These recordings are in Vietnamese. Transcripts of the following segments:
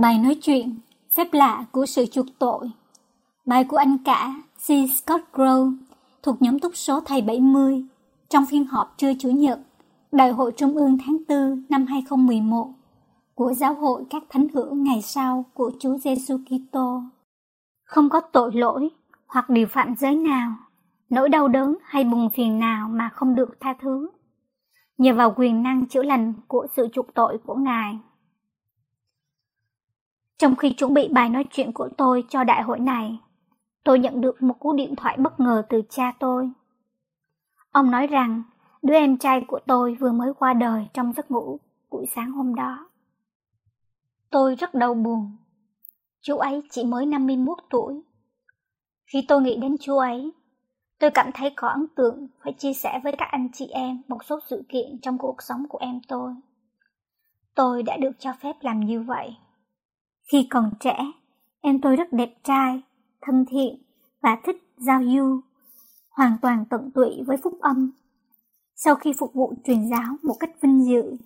Bài nói chuyện Phép lạ của sự chuộc tội Bài của anh cả C. Scott Grove thuộc nhóm túc số thầy 70 trong phiên họp trưa Chủ nhật Đại hội Trung ương tháng 4 năm 2011 của Giáo hội các thánh hữu ngày sau của Chúa Giêsu Kitô. Không có tội lỗi hoặc điều phạm giới nào, nỗi đau đớn hay buồn phiền nào mà không được tha thứ. Nhờ vào quyền năng chữa lành của sự chuộc tội của Ngài. Trong khi chuẩn bị bài nói chuyện của tôi cho đại hội này, tôi nhận được một cú điện thoại bất ngờ từ cha tôi. Ông nói rằng đứa em trai của tôi vừa mới qua đời trong giấc ngủ buổi sáng hôm đó. Tôi rất đau buồn. Chú ấy chỉ mới 51 tuổi. Khi tôi nghĩ đến chú ấy, tôi cảm thấy có ấn tượng phải chia sẻ với các anh chị em một số sự kiện trong cuộc sống của em tôi. Tôi đã được cho phép làm như vậy. Khi còn trẻ, em tôi rất đẹp trai, thân thiện và thích giao du, hoàn toàn tận tụy với phúc âm. Sau khi phục vụ truyền giáo một cách vinh dự,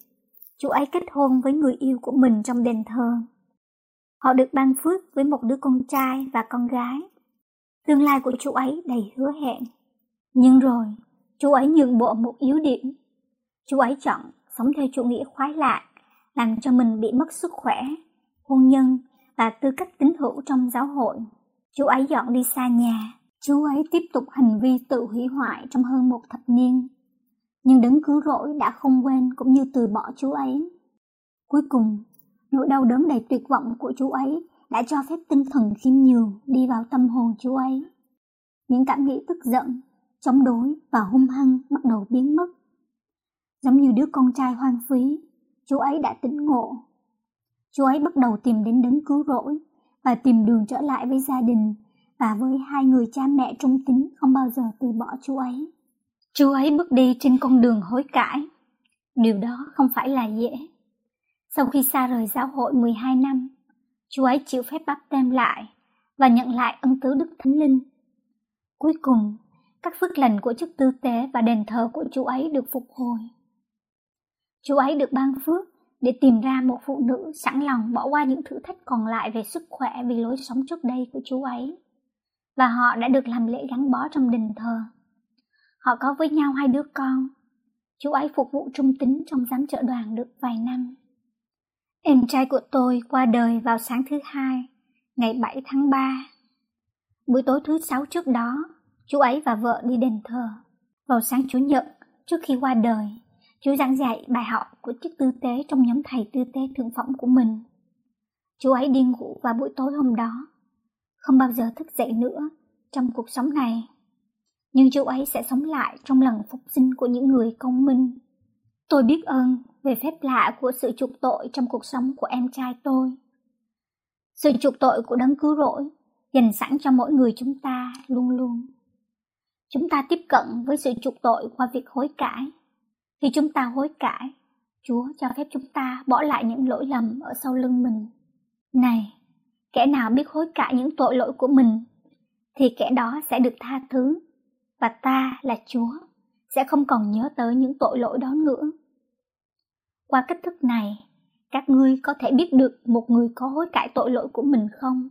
chú ấy kết hôn với người yêu của mình trong đền thờ. Họ được ban phước với một đứa con trai và con gái. Tương lai của chú ấy đầy hứa hẹn. Nhưng rồi, chú ấy nhượng bộ một yếu điểm. Chú ấy chọn sống theo chủ nghĩa khoái lạc, làm cho mình bị mất sức khỏe hôn nhân và tư cách tín hữu trong giáo hội. Chú ấy dọn đi xa nhà, chú ấy tiếp tục hành vi tự hủy hoại trong hơn một thập niên. Nhưng đấng cứu rỗi đã không quên cũng như từ bỏ chú ấy. Cuối cùng, nỗi đau đớn đầy tuyệt vọng của chú ấy đã cho phép tinh thần khiêm nhường đi vào tâm hồn chú ấy. Những cảm nghĩ tức giận, chống đối và hung hăng bắt đầu biến mất. Giống như đứa con trai hoang phí, chú ấy đã tỉnh ngộ chú ấy bắt đầu tìm đến đấng cứu rỗi và tìm đường trở lại với gia đình và với hai người cha mẹ trung tín không bao giờ từ bỏ chú ấy. Chú ấy bước đi trên con đường hối cải. Điều đó không phải là dễ. Sau khi xa rời giáo hội 12 năm, chú ấy chịu phép bắp tem lại và nhận lại ân tứ Đức Thánh Linh. Cuối cùng, các phước lành của chức tư tế và đền thờ của chú ấy được phục hồi. Chú ấy được ban phước để tìm ra một phụ nữ sẵn lòng bỏ qua những thử thách còn lại về sức khỏe vì lối sống trước đây của chú ấy. Và họ đã được làm lễ gắn bó trong đình thờ. Họ có với nhau hai đứa con. Chú ấy phục vụ trung tín trong giám trợ đoàn được vài năm. Em trai của tôi qua đời vào sáng thứ hai, ngày 7 tháng 3. Buổi tối thứ sáu trước đó, chú ấy và vợ đi đền thờ. Vào sáng chủ nhật, trước khi qua đời, Chú giảng dạy bài học của chức tư tế trong nhóm thầy tư tế thượng phẩm của mình. Chú ấy đi ngủ vào buổi tối hôm đó, không bao giờ thức dậy nữa trong cuộc sống này. Nhưng chú ấy sẽ sống lại trong lần phục sinh của những người công minh. Tôi biết ơn về phép lạ của sự chuộc tội trong cuộc sống của em trai tôi. Sự chuộc tội của đấng cứu rỗi dành sẵn cho mỗi người chúng ta luôn luôn. Chúng ta tiếp cận với sự chuộc tội qua việc hối cải khi chúng ta hối cải, Chúa cho phép chúng ta bỏ lại những lỗi lầm ở sau lưng mình. Này, kẻ nào biết hối cải những tội lỗi của mình, thì kẻ đó sẽ được tha thứ, và ta là Chúa, sẽ không còn nhớ tới những tội lỗi đó nữa. Qua cách thức này, các ngươi có thể biết được một người có hối cải tội lỗi của mình không?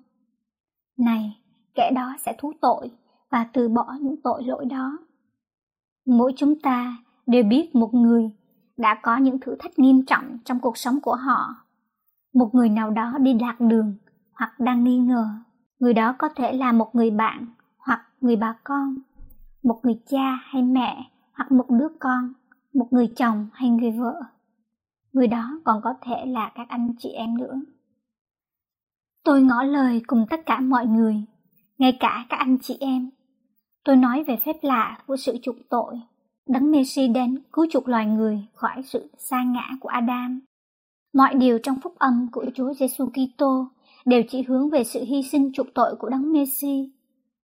Này, kẻ đó sẽ thú tội và từ bỏ những tội lỗi đó. Mỗi chúng ta đều biết một người đã có những thử thách nghiêm trọng trong cuộc sống của họ. Một người nào đó đi lạc đường hoặc đang nghi ngờ. Người đó có thể là một người bạn hoặc người bà con, một người cha hay mẹ hoặc một đứa con, một người chồng hay người vợ. Người đó còn có thể là các anh chị em nữa. Tôi ngỏ lời cùng tất cả mọi người, ngay cả các anh chị em. Tôi nói về phép lạ của sự chuộc tội Đấng Messi đến cứu chuộc loài người khỏi sự sa ngã của Adam. Mọi điều trong phúc âm của Chúa Giêsu Kitô đều chỉ hướng về sự hy sinh chuộc tội của Đấng Messi,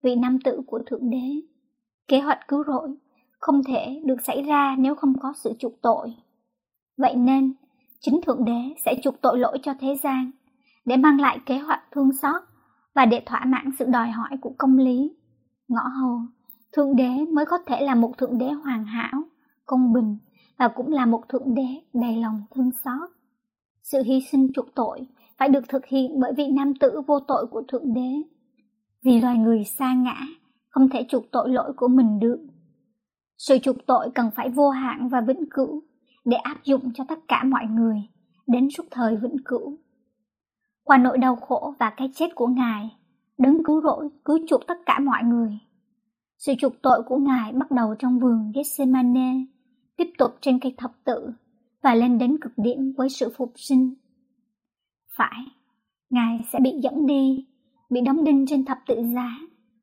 vị nam tử của Thượng Đế. Kế hoạch cứu rỗi không thể được xảy ra nếu không có sự chuộc tội. Vậy nên, chính Thượng Đế sẽ chuộc tội lỗi cho thế gian để mang lại kế hoạch thương xót và để thỏa mãn sự đòi hỏi của công lý. Ngõ hầu, Thượng Đế mới có thể là một Thượng Đế hoàn hảo, công bình và cũng là một Thượng Đế đầy lòng thương xót. Sự hy sinh chuộc tội phải được thực hiện bởi vị nam tử vô tội của Thượng Đế. Vì loài người xa ngã, không thể chuộc tội lỗi của mình được. Sự chuộc tội cần phải vô hạn và vĩnh cửu để áp dụng cho tất cả mọi người, đến suốt thời vĩnh cửu. Qua nỗi đau khổ và cái chết của Ngài, đấng cứu rỗi, cứu chuộc tất cả mọi người. Sự chuộc tội của Ngài bắt đầu trong vườn Gethsemane, tiếp tục trên cây thập tự và lên đến cực điểm với sự phục sinh. Phải, Ngài sẽ bị dẫn đi, bị đóng đinh trên thập tự giá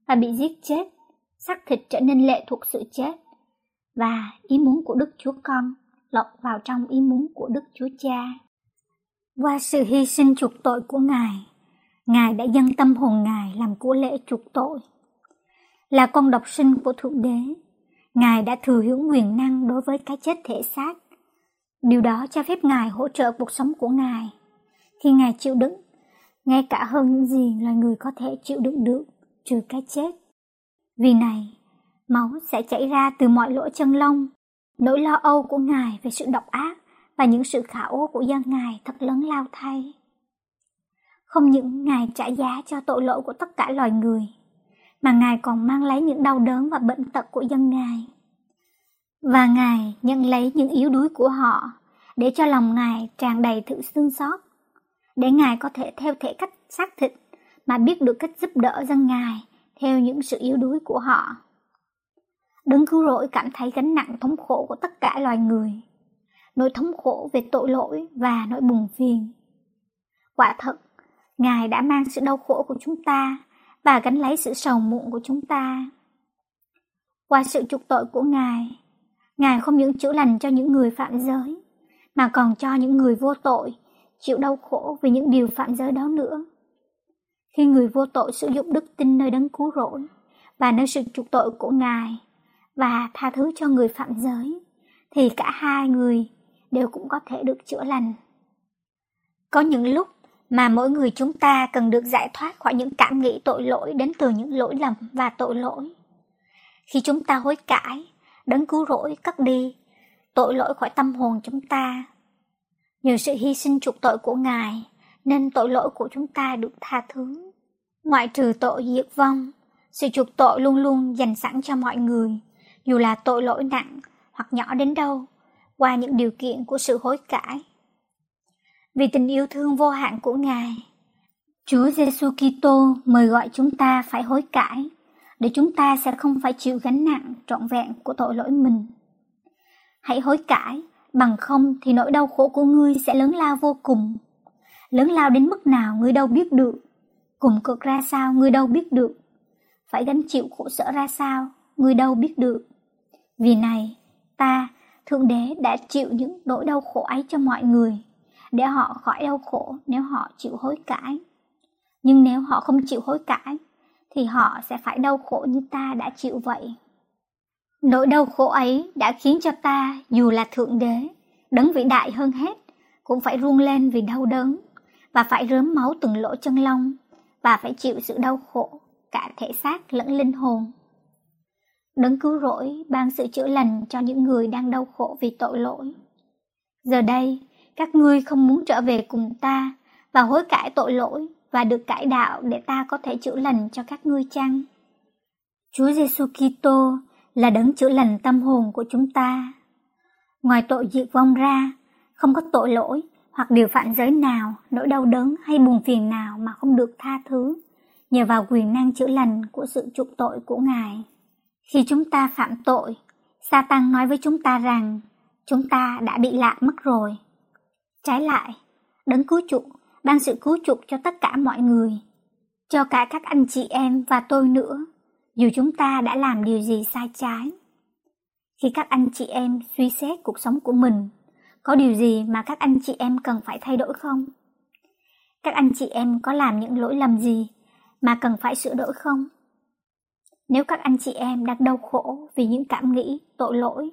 và bị giết chết, xác thịt trở nên lệ thuộc sự chết và ý muốn của Đức Chúa Con lọt vào trong ý muốn của Đức Chúa Cha. Qua sự hy sinh chuộc tội của Ngài, Ngài đã dâng tâm hồn Ngài làm của lễ chuộc tội. Là con độc sinh của Thượng Đế, Ngài đã thừa hưởng quyền năng đối với cái chết thể xác. Điều đó cho phép Ngài hỗ trợ cuộc sống của Ngài. Khi Ngài chịu đựng, ngay cả hơn những gì loài người có thể chịu đựng được, trừ cái chết. Vì này, máu sẽ chảy ra từ mọi lỗ chân lông. Nỗi lo âu của Ngài về sự độc ác và những sự khảo ố của dân Ngài thật lớn lao thay. Không những Ngài trả giá cho tội lỗi của tất cả loài người, mà Ngài còn mang lấy những đau đớn và bệnh tật của dân Ngài. Và Ngài nhận lấy những yếu đuối của họ để cho lòng Ngài tràn đầy thử xương xót, để Ngài có thể theo thể cách xác thịt mà biết được cách giúp đỡ dân Ngài theo những sự yếu đuối của họ. Đấng cứu rỗi cảm thấy gánh nặng thống khổ của tất cả loài người, nỗi thống khổ về tội lỗi và nỗi buồn phiền. Quả thật, Ngài đã mang sự đau khổ của chúng ta và gánh lấy sự sầu muộn của chúng ta. Qua sự chuộc tội của Ngài, Ngài không những chữa lành cho những người phạm giới, mà còn cho những người vô tội chịu đau khổ vì những điều phạm giới đó nữa. Khi người vô tội sử dụng đức tin nơi đấng cứu rỗi và nơi sự chuộc tội của Ngài và tha thứ cho người phạm giới, thì cả hai người đều cũng có thể được chữa lành. Có những lúc mà mỗi người chúng ta cần được giải thoát khỏi những cảm nghĩ tội lỗi đến từ những lỗi lầm và tội lỗi. Khi chúng ta hối cải, đấng cứu rỗi cất đi tội lỗi khỏi tâm hồn chúng ta. Nhờ sự hy sinh chuộc tội của Ngài, nên tội lỗi của chúng ta được tha thứ. Ngoại trừ tội diệt vong, sự chuộc tội luôn luôn dành sẵn cho mọi người, dù là tội lỗi nặng hoặc nhỏ đến đâu, qua những điều kiện của sự hối cải. Vì tình yêu thương vô hạn của Ngài, Chúa Giêsu Kitô mời gọi chúng ta phải hối cải, để chúng ta sẽ không phải chịu gánh nặng trọn vẹn của tội lỗi mình. Hãy hối cải, bằng không thì nỗi đau khổ của ngươi sẽ lớn lao vô cùng. Lớn lao đến mức nào ngươi đâu biết được, cùng cực ra sao ngươi đâu biết được, phải gánh chịu khổ sở ra sao ngươi đâu biết được. Vì này, ta, Thượng Đế đã chịu những nỗi đau khổ ấy cho mọi người, để họ khỏi đau khổ nếu họ chịu hối cải. Nhưng nếu họ không chịu hối cải, thì họ sẽ phải đau khổ như ta đã chịu vậy. Nỗi đau khổ ấy đã khiến cho ta, dù là Thượng Đế, đấng vĩ đại hơn hết, cũng phải run lên vì đau đớn, và phải rớm máu từng lỗ chân lông, và phải chịu sự đau khổ, cả thể xác lẫn linh hồn. Đấng cứu rỗi ban sự chữa lành cho những người đang đau khổ vì tội lỗi. Giờ đây, các ngươi không muốn trở về cùng ta và hối cải tội lỗi và được cải đạo để ta có thể chữa lành cho các ngươi chăng? Chúa Giêsu Kitô là đấng chữa lành tâm hồn của chúng ta. Ngoài tội diệt vong ra, không có tội lỗi hoặc điều phạm giới nào, nỗi đau đớn hay buồn phiền nào mà không được tha thứ, nhờ vào quyền năng chữa lành của sự chuộc tội của Ngài. Khi chúng ta phạm tội, Satan nói với chúng ta rằng chúng ta đã bị lạc mất rồi. Trái lại, đấng cứu chuộc ban sự cứu chuộc cho tất cả mọi người, cho cả các anh chị em và tôi nữa, dù chúng ta đã làm điều gì sai trái. Khi các anh chị em suy xét cuộc sống của mình, có điều gì mà các anh chị em cần phải thay đổi không? Các anh chị em có làm những lỗi lầm gì mà cần phải sửa đổi không? Nếu các anh chị em đang đau khổ vì những cảm nghĩ tội lỗi,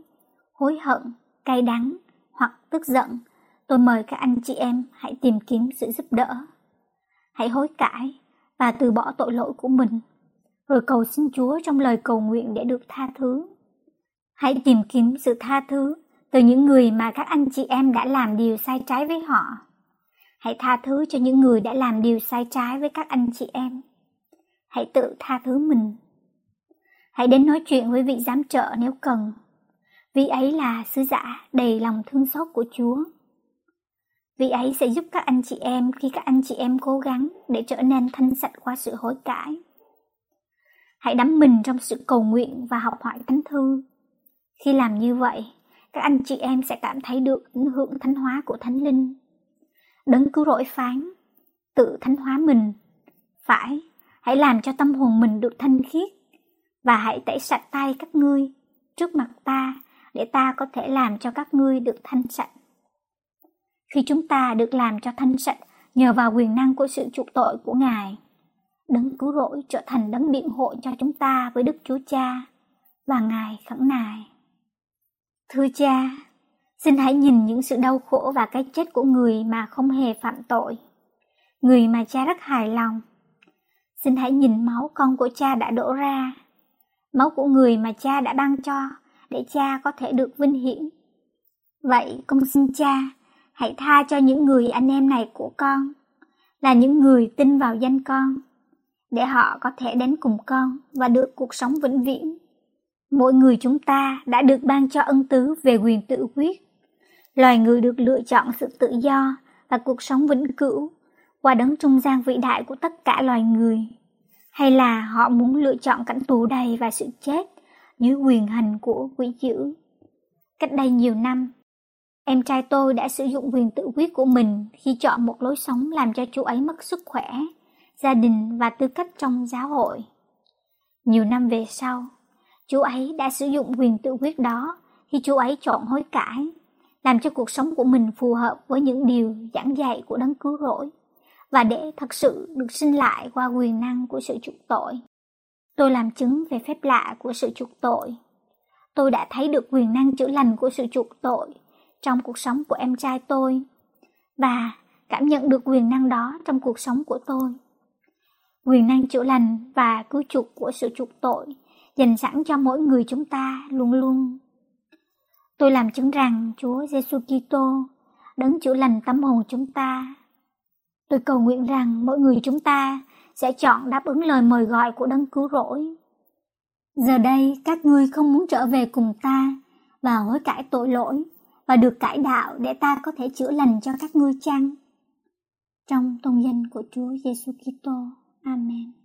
hối hận, cay đắng hoặc tức giận, tôi mời các anh chị em hãy tìm kiếm sự giúp đỡ. Hãy hối cải và từ bỏ tội lỗi của mình, rồi cầu xin Chúa trong lời cầu nguyện để được tha thứ. Hãy tìm kiếm sự tha thứ từ những người mà các anh chị em đã làm điều sai trái với họ. Hãy tha thứ cho những người đã làm điều sai trái với các anh chị em. Hãy tự tha thứ mình. Hãy đến nói chuyện với vị giám trợ nếu cần. Vị ấy là sứ giả đầy lòng thương xót của Chúa. Vị ấy sẽ giúp các anh chị em khi các anh chị em cố gắng để trở nên thanh sạch qua sự hối cải. Hãy đắm mình trong sự cầu nguyện và học hỏi thánh thư. Khi làm như vậy, các anh chị em sẽ cảm thấy được ảnh hưởng thánh hóa của thánh linh. Đấng cứu rỗi phán, tự thánh hóa mình. Phải, hãy làm cho tâm hồn mình được thanh khiết và hãy tẩy sạch tay các ngươi trước mặt ta để ta có thể làm cho các ngươi được thanh sạch. Khi chúng ta được làm cho thanh sạch nhờ vào quyền năng của sự chuộc tội của Ngài, đấng cứu rỗi trở thành đấng biện hộ cho chúng ta với Đức Chúa Cha và Ngài khẩn nài. Thưa cha, xin hãy nhìn những sự đau khổ và cái chết của người mà không hề phạm tội. Người mà cha rất hài lòng. Xin hãy nhìn máu con của cha đã đổ ra. Máu của người mà cha đã ban cho để cha có thể được vinh hiển. Vậy con xin cha, hãy tha cho những người anh em này của con, là những người tin vào danh con, để họ có thể đến cùng con và được cuộc sống vĩnh viễn. Mỗi người chúng ta đã được ban cho ân tứ về quyền tự quyết. Loài người được lựa chọn sự tự do và cuộc sống vĩnh cửu qua đấng trung gian vĩ đại của tất cả loài người. Hay là họ muốn lựa chọn cảnh tù đầy và sự chết dưới quyền hành của quỷ dữ. Cách đây nhiều năm, em trai tôi đã sử dụng quyền tự quyết của mình khi chọn một lối sống làm cho chú ấy mất sức khỏe, gia đình và tư cách trong giáo hội. Nhiều năm về sau, chú ấy đã sử dụng quyền tự quyết đó khi chú ấy chọn hối cải, làm cho cuộc sống của mình phù hợp với những điều giảng dạy của đấng cứu rỗi và để thật sự được sinh lại qua quyền năng của sự chuộc tội. Tôi làm chứng về phép lạ của sự chuộc tội. Tôi đã thấy được quyền năng chữa lành của sự chuộc tội trong cuộc sống của em trai tôi và cảm nhận được quyền năng đó trong cuộc sống của tôi. Quyền năng chữa lành và cứu chuộc của sự chuộc tội dành sẵn cho mỗi người chúng ta luôn luôn. Tôi làm chứng rằng Chúa Giêsu Kitô đấng chữa lành tâm hồn chúng ta. Tôi cầu nguyện rằng mỗi người chúng ta sẽ chọn đáp ứng lời mời gọi của đấng cứu rỗi. Giờ đây, các ngươi không muốn trở về cùng ta và hối cải tội lỗi và được cải đạo để ta có thể chữa lành cho các ngươi chăng? Trong tôn danh của Chúa Giêsu Kitô. Amen.